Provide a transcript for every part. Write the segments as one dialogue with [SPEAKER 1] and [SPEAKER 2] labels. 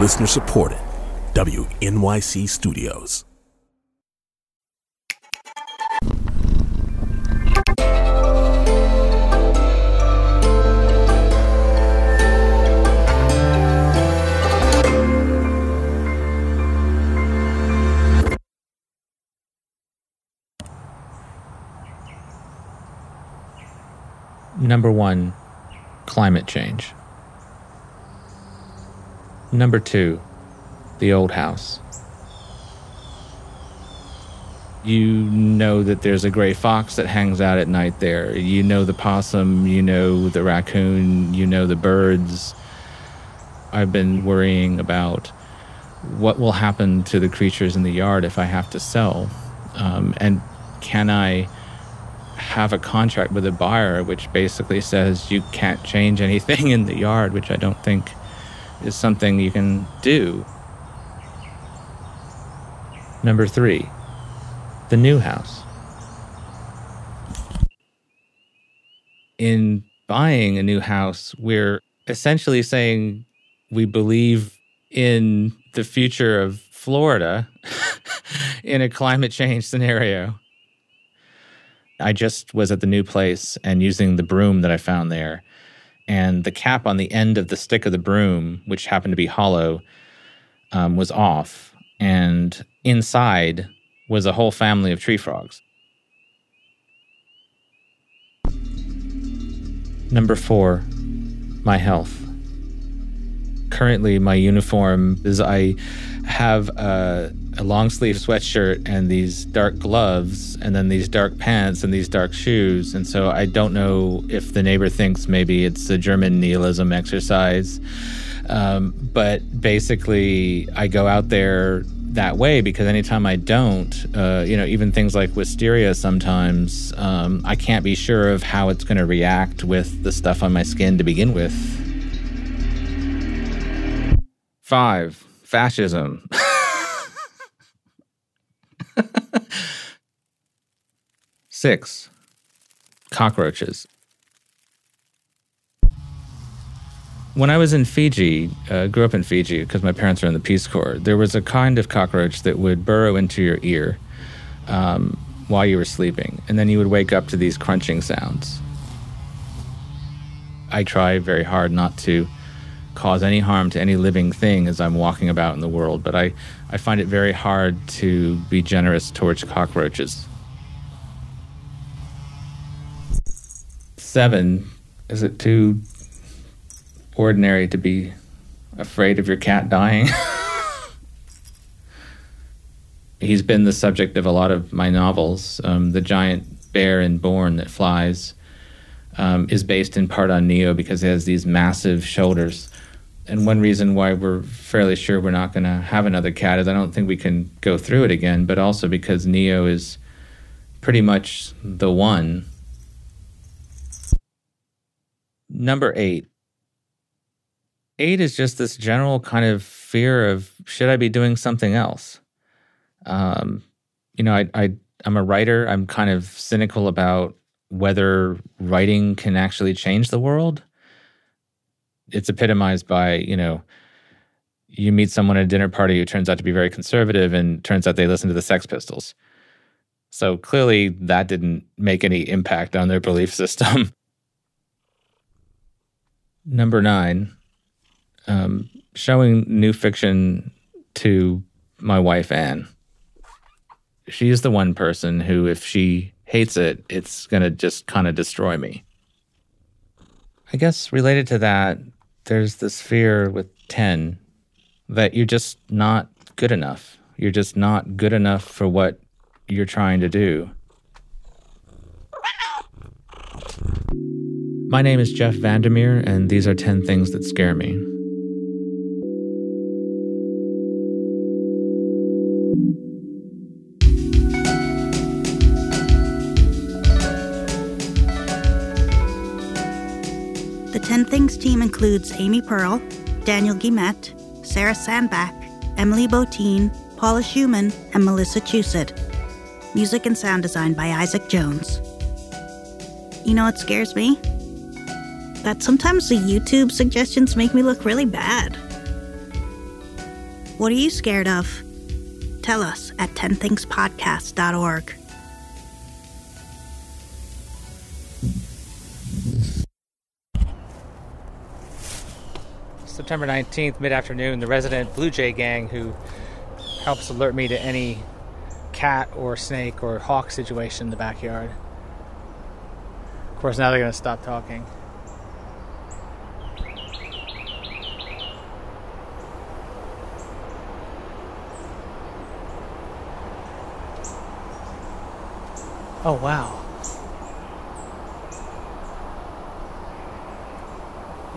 [SPEAKER 1] Listener supported. WNYC Studios.
[SPEAKER 2] Number one, climate change. Number two, the old house. You know that there's a gray fox that hangs out at night there. You know the possum, you know the raccoon, you know the birds. I've been worrying about what will happen to the creatures in the yard if I have to sell. Um, and can I have a contract with a buyer which basically says you can't change anything in the yard, which I don't think is something you can do. Number three, the new house. In buying a new house, we're essentially saying we believe in the future of Florida in a climate change scenario. I just was at the new place and using the broom that I found there. And the cap on the end of the stick of the broom, which happened to be hollow, um, was off. And inside was a whole family of tree frogs. Number four, my health. Currently, my uniform is I have a a long sleeve sweatshirt and these dark gloves and then these dark pants and these dark shoes. And so I don't know if the neighbor thinks maybe it's a German nihilism exercise. Um, but basically, I go out there that way because anytime I don't, uh, you know, even things like wisteria sometimes, um, I can't be sure of how it's going to react with the stuff on my skin to begin with. Five, fascism. Six, cockroaches. When I was in Fiji, uh, grew up in Fiji because my parents are in the Peace Corps, there was a kind of cockroach that would burrow into your ear um, while you were sleeping, and then you would wake up to these crunching sounds. I try very hard not to cause any harm to any living thing as I'm walking about in the world, but I, I find it very hard to be generous towards cockroaches. Seven, is it too ordinary to be afraid of your cat dying? He's been the subject of a lot of my novels. Um, the giant bear in Borne that flies um, is based in part on Neo because he has these massive shoulders and one reason why we're fairly sure we're not going to have another cat is I don't think we can go through it again, but also because Neo is pretty much the one. Number eight. Eight is just this general kind of fear of should I be doing something else? Um, you know, I, I I'm a writer. I'm kind of cynical about whether writing can actually change the world it's epitomized by you know you meet someone at a dinner party who turns out to be very conservative and turns out they listen to the Sex Pistols. So clearly that didn't make any impact on their belief system. Number nine, um, showing new fiction to my wife, Ann. She's the one person who, if she hates it, it's going to just kind of destroy me. I guess related to that, there's this fear with 10 that you're just not good enough. You're just not good enough for what you're trying to do. My name is Jeff VanderMeer, and these are 10 things that scare me.
[SPEAKER 3] Things team includes Amy Pearl, Daniel Guimet, Sarah Sandbach, Emily Botein, Paula Szuchman, and Melissa Chusett. Music and sound design by Isaac Jones. You know what scares me? That sometimes the YouTube suggestions make me look really bad. What are you scared of? Tell us at 10thingspodcast.org.
[SPEAKER 2] September 19th, mid afternoon, the resident Blue Jay gang who helps alert me to any cat or snake or hawk situation in the backyard. Of course, now they're going to stop talking. Oh, wow.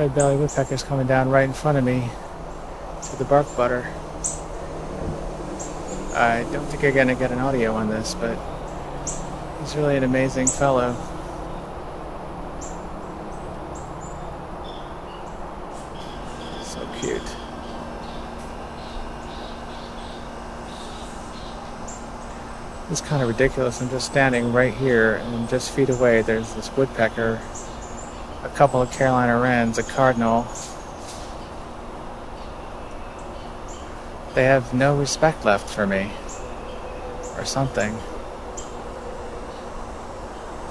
[SPEAKER 2] Red belly woodpecker's coming down right in front of me to the bark butter. I don't think you're gonna get an audio on this, but he's really an amazing fellow. So cute. It's kind of ridiculous. I'm just standing right here, and just feet away, there's this woodpecker, a couple of Carolina wrens, a cardinal. They have no respect left for me, or something.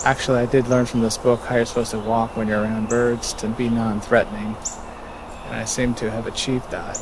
[SPEAKER 2] Actually, I did learn from this book how you're supposed to walk when you're around birds to be non threatening, and I seem to have achieved that.